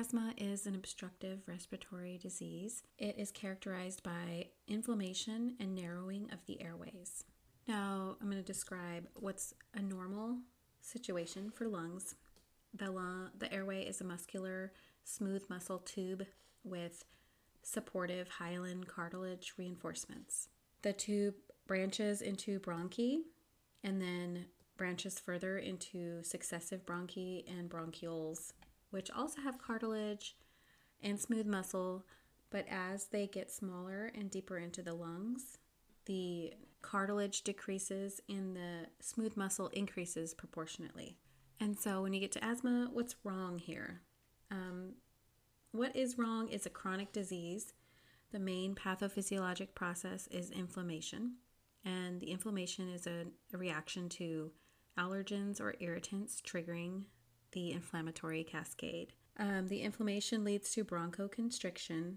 Asthma is an obstructive respiratory disease. It is characterized by inflammation and narrowing of the airways. Now, I'm going to describe what's a normal situation for lungs. The, lung, the airway is a muscular, smooth muscle tube with supportive hyaline cartilage reinforcements. The tube branches into bronchi and then branches further into successive bronchi and bronchioles, which also have cartilage and smooth muscle, but as they get smaller and deeper into the lungs, the cartilage decreases and the smooth muscle increases proportionately. And so when you get to asthma, what's wrong here? Um, what is wrong is a chronic disease. The main pathophysiologic process is inflammation, and the inflammation is a, a reaction to allergens or irritants triggering the inflammatory cascade. Um, the inflammation leads to bronchoconstriction,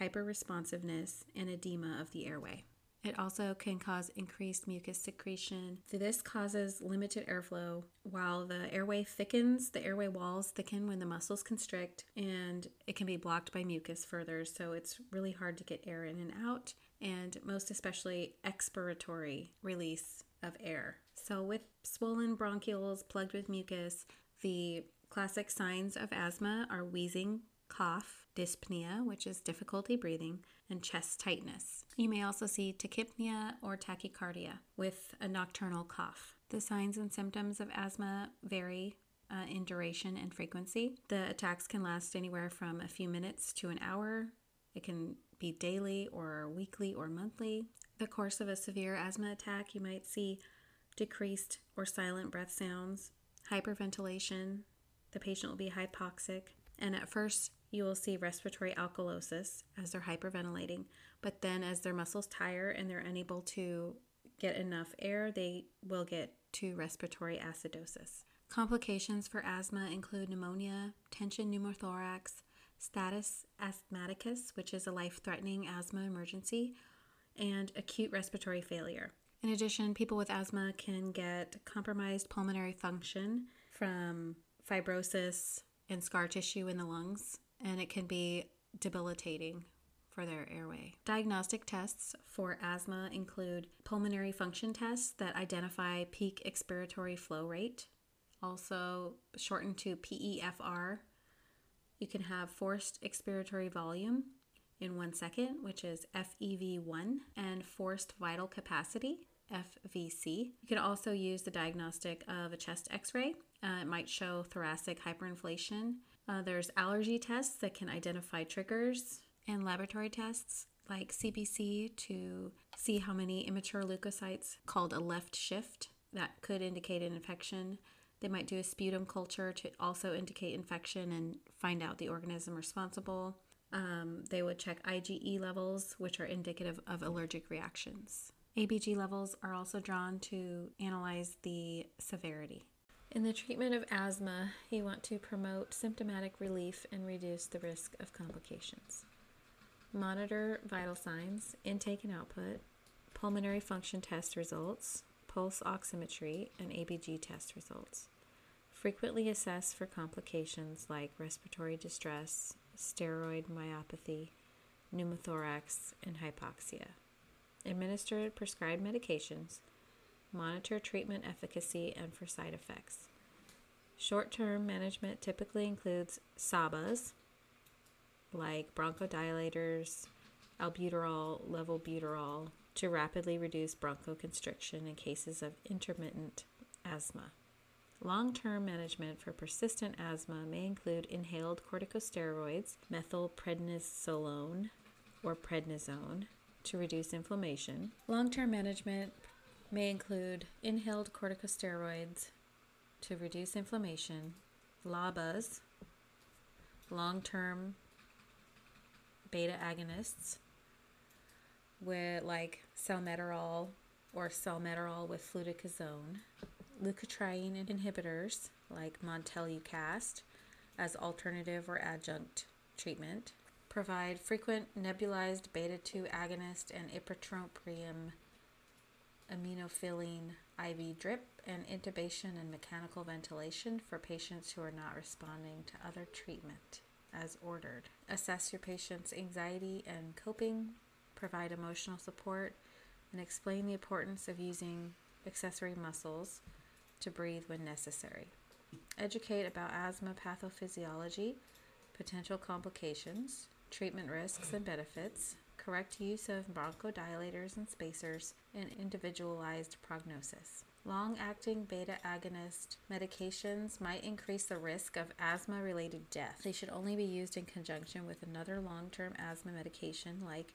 hyperresponsiveness, and edema of the airway. It also can cause increased mucus secretion. This causes limited airflow while the airway thickens. The airway walls thicken when the muscles constrict, and it can be blocked by mucus further. So it's really hard to get air in and out, and most especially expiratory release of air. So, with swollen bronchioles plugged with mucus, the classic signs of asthma are wheezing, cough, dyspnea, which is difficulty breathing, and chest tightness. You may also see tachypnea or tachycardia with a nocturnal cough. The signs and symptoms of asthma vary uh, in duration and frequency. The attacks can last anywhere from a few minutes to an hour. It can be daily or weekly or monthly. The course of a severe asthma attack, you might see decreased or silent breath sounds, hyperventilation. The patient will be hypoxic, and at first you will see respiratory alkalosis as they're hyperventilating, but then as their muscles tire and they're unable to get enough air, they will get to respiratory acidosis. Complications for asthma include pneumonia, tension pneumothorax, status asthmaticus, which is a life threatening asthma emergency, and acute respiratory failure. In addition, people with asthma can get compromised pulmonary function from fibrosis and scar tissue in the lungs, and it can be debilitating for their airway. Diagnostic tests for asthma include pulmonary function tests that identify peak expiratory flow rate, also shortened to PEFR. You can have forced expiratory volume in one second, which is FEV1, and forced vital capacity, FVC. You can also use the diagnostic of a chest x ray. Uh, it might show thoracic hyperinflation. Uh, there's allergy tests that can identify triggers, and laboratory tests like CBC to see how many immature leukocytes called a left shift that could indicate an infection. They might do a sputum culture to also indicate infection and find out the organism responsible. Um, they would check IgE levels, which are indicative of allergic reactions. ABG levels are also drawn to analyze the severity. In the treatment of asthma, you want to promote symptomatic relief and reduce the risk of complications. Monitor vital signs, intake and output, pulmonary function test results, pulse oximetry, and ABG test results. Frequently assess for complications like respiratory distress, steroid myopathy, pneumothorax, and hypoxia administer prescribed medications, monitor treatment efficacy, and for side effects. Short term management typically includes SABAs, like bronchodilators, albuterol, levalbuterol, to rapidly reduce bronchoconstriction in cases of intermittent asthma. Long term management for persistent asthma may include inhaled corticosteroids, methylprednisolone or prednisone, to reduce inflammation. Long term management may include inhaled corticosteroids to reduce inflammation, LABAs, long term beta agonists, with like salmeterol or salmeterol with fluticasone, leukotriene inhibitors like montelukast as alternative or adjunct treatment, provide frequent nebulized beta 2 agonist and ipratropium aminophylline IV drip and intubation and mechanical ventilation for patients who are not responding to other treatment. as ordered. Assess your patient's anxiety and coping, provide emotional support, and explain the importance of using accessory muscles to breathe when necessary. Educate about asthma pathophysiology, potential complications, treatment risks and benefits, correct use of bronchodilators and spacers, and individualized prognosis. Long acting beta agonist medications might increase the risk of asthma related death. They should only be used in conjunction with another long term asthma medication like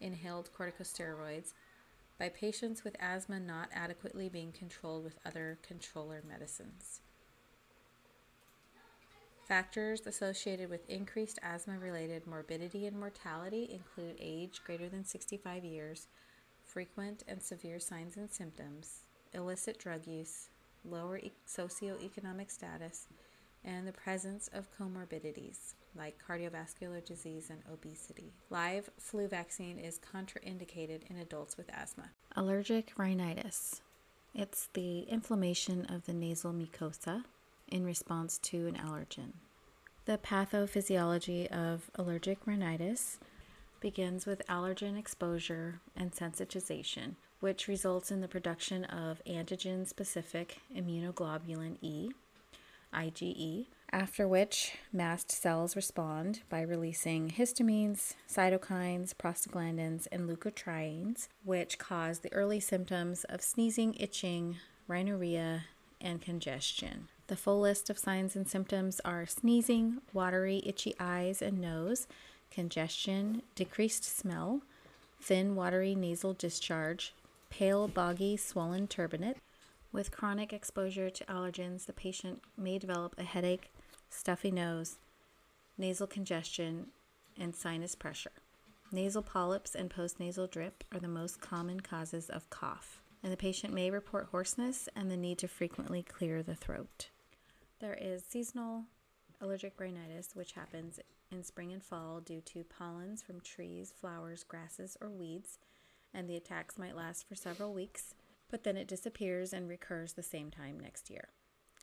inhaled corticosteroids by patients with asthma not adequately being controlled with other controller medicines. Factors associated with increased asthma related morbidity and mortality include age greater than 65 years, frequent and severe signs and symptoms, illicit drug use, lower e- socioeconomic status, and the presence of comorbidities like cardiovascular disease and obesity. Live flu vaccine is contraindicated in adults with asthma. Allergic rhinitis. It's the inflammation of the nasal mucosa in response to an allergen. The pathophysiology of allergic rhinitis begins with allergen exposure and sensitization, which results in the production of antigen specific immunoglobulin E, IgE, after which mast cells respond by releasing histamines, cytokines, prostaglandins, and leukotrienes, which cause the early symptoms of sneezing, itching, rhinorrhea, and congestion. The full list of signs and symptoms are sneezing, watery, itchy eyes and nose, congestion, decreased smell, thin, watery nasal discharge, pale, boggy, swollen turbinate. With chronic exposure to allergens, the patient may develop a headache, stuffy nose, nasal congestion, and sinus pressure. Nasal polyps and postnasal drip are the most common causes of cough, and the patient may report hoarseness and the need to frequently clear the throat. There is seasonal allergic rhinitis, which happens in spring and fall due to pollens from trees, flowers, grasses, or weeds, and the attacks might last for several weeks, but then it disappears and recurs the same time next year.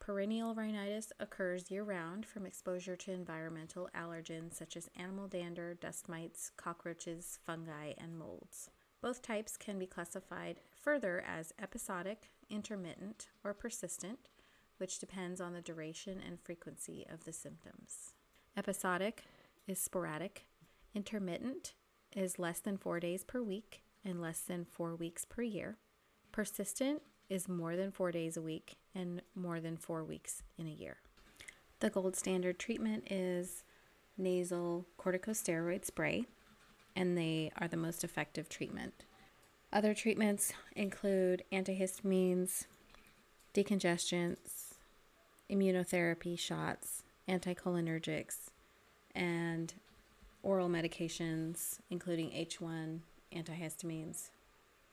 Perennial rhinitis occurs year round from exposure to environmental allergens such as animal dander, dust mites, cockroaches, fungi, and molds. Both types can be classified further as episodic, intermittent, or persistent, which depends on the duration and frequency of the symptoms. Episodic is sporadic, intermittent is less than four days per week and less than four weeks per year. Persistent is more than four days a week and more than four weeks in a year. The gold standard treatment is nasal corticosteroid spray, and they are the most effective treatment. Other treatments include antihistamines, decongestants, immunotherapy shots, anticholinergics, and oral medications, including H1 antihistamines,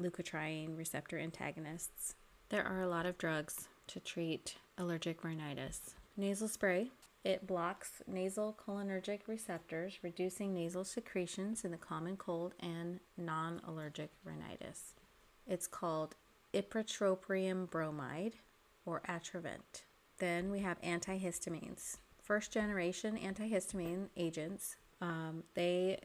leukotriene receptor antagonists. There are a lot of drugs to treat allergic rhinitis. Nasal spray. It blocks nasal cholinergic receptors, reducing nasal secretions in the common cold and non allergic rhinitis. It's called ipratropium bromide or Atrovent. Then we have antihistamines. First generation antihistamine agents, um, they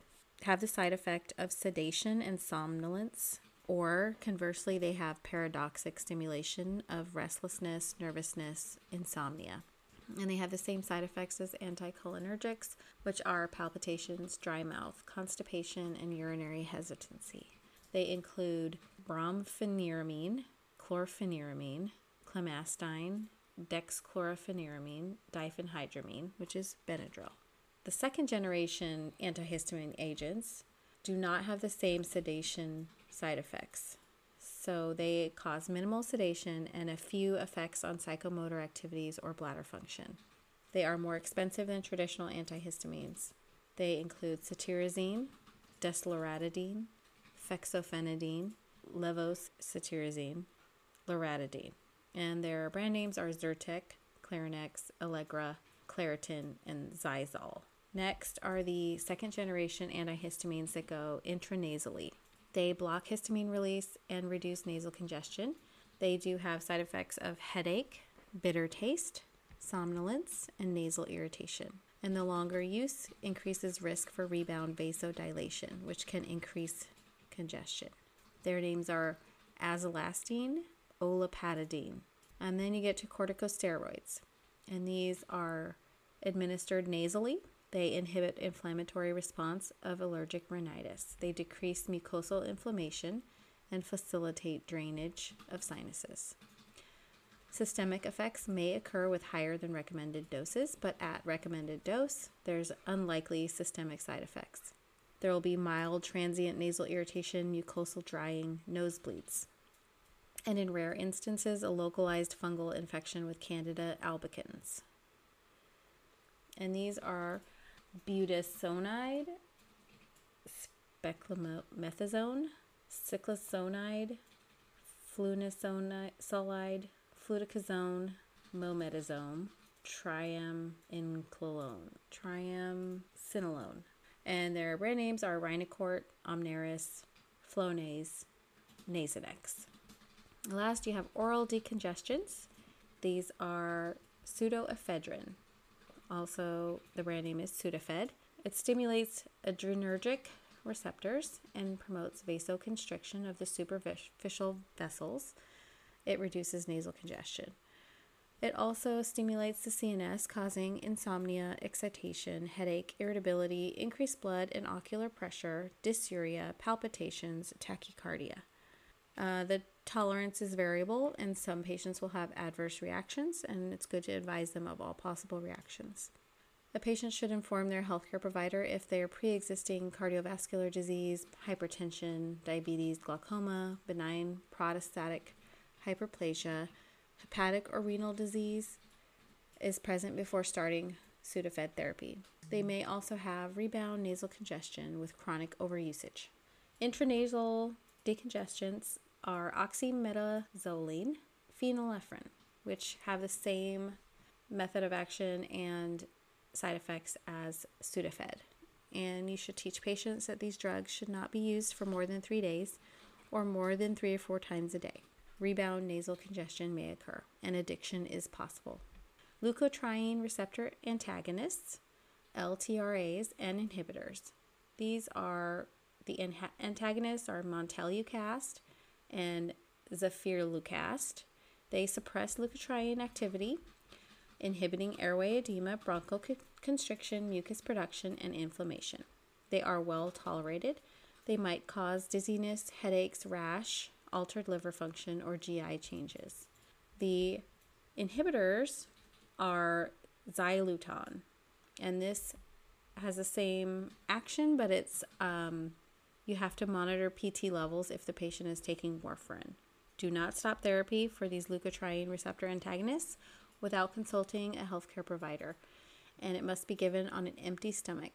have the side effect of sedation and somnolence, or conversely, they have paradoxic stimulation of restlessness, nervousness, insomnia. And they have the same side effects as anticholinergics, which are palpitations, dry mouth, constipation, and urinary hesitancy. They include brompheniramine, chlorpheniramine, clemastine, dexchlorpheniramine, diphenhydramine, which is Benadryl. The second generation antihistamine agents do not have the same sedation side effects. So they cause minimal sedation and a few effects on psychomotor activities or bladder function. They are more expensive than traditional antihistamines. They include cetirizine, desloratadine, fexofenadine, levocetirizine, loratadine. And their brand names are Zyrtec, Clarinex, Allegra, Claritin, and Xyzal. Next are the second generation antihistamines that go intranasally. They block histamine release and reduce nasal congestion. They do have side effects of headache, bitter taste, somnolence, and nasal irritation. and the longer use increases risk for rebound vasodilation, which can increase congestion. Their names are azelastine, olopatadine, and then you get to corticosteroids, and these are administered nasally. They inhibit inflammatory response of allergic rhinitis. They decrease mucosal inflammation and facilitate drainage of sinuses. Systemic effects may occur with higher than recommended doses, but at recommended dose, there's unlikely systemic side effects. There will be mild transient nasal irritation, mucosal drying, nosebleeds, and in rare instances, a localized fungal infection with Candida albicans. And these are budesonide, beclomethasone, ciclesonide, flunisolide, fluticasone, mometasone, triamcinolone, triamcinolone. And their brand names are Rhinocort, Omnaris, Flonase, Nasonex. Last, you have oral decongestants. These are pseudoephedrine. Also, the brand name is Sudafed. It stimulates adrenergic receptors and promotes vasoconstriction of the superficial vessels it reduces nasal congestion. It also stimulates the CNS, causing insomnia, excitation, headache, irritability, increased blood and ocular pressure, dysuria, palpitations, tachycardia. Uh, the tolerance is variable, and some patients will have adverse reactions, and it's good to advise them of all possible reactions. A patient should inform their healthcare provider if they are pre existing cardiovascular disease, hypertension, diabetes, glaucoma, benign prostatic hyperplasia, hepatic or renal disease is present before starting Sudafed therapy. They may also have rebound nasal congestion with chronic overusage. Intranasal decongestants are oxymetazoline, phenylephrine, which have the same method of action and side effects as Sudafed. And you should teach patients that these drugs should not be used for more than three days or more than three or four times a day rebound nasal congestion may occur, and addiction is possible. Leukotriene receptor antagonists, LTRAs, and inhibitors. These are the antagonists are montelukast and zafirlukast. They suppress leukotriene activity, inhibiting airway edema, bronchoconstriction, mucus production, and inflammation. They are well tolerated. They might cause dizziness, headaches, rash, altered liver function, or GI changes. The inhibitors are zileuton, and this has the same action, but it's um, you have to monitor PT levels if the patient is taking warfarin. Do not stop therapy for these leukotriene receptor antagonists without consulting a healthcare provider, and it must be given on an empty stomach.